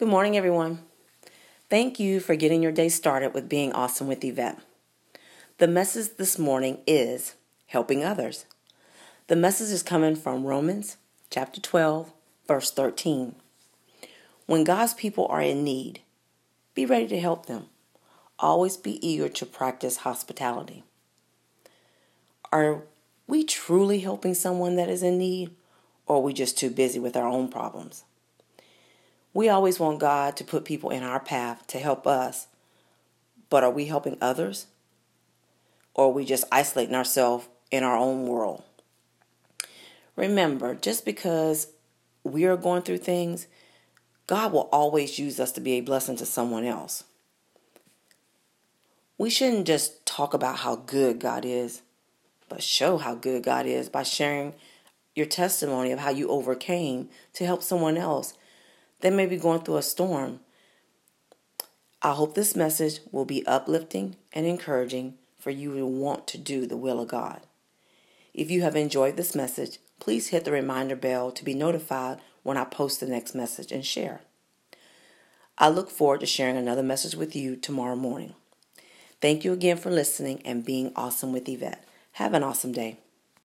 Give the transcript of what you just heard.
Good morning, everyone. Thank you for getting your day started with being awesome with Yvette. The message this morning is helping others. The message is coming from Romans chapter 12, verse 13. When God's people are in need, be ready to help them. Always be eager to practice hospitality. Are we truly helping someone that is in need, or are we just too busy with our own problems? We always want God to put people in our path to help us, but are we helping others? Or are we just isolating ourselves in our own world? Remember, just because we are going through things, God will always use us to be a blessing to someone else. We shouldn't just talk about how good God is, but show how good God is by sharing your testimony of how you overcame to help someone else they may be going through a storm. I hope this message will be uplifting and encouraging for you to want to do the will of God. If you have enjoyed this message, please hit the reminder bell to be notified when I post the next message and share. I look forward to sharing another message with you tomorrow morning. Thank you again for listening and being awesome with Yvette. Have an awesome day.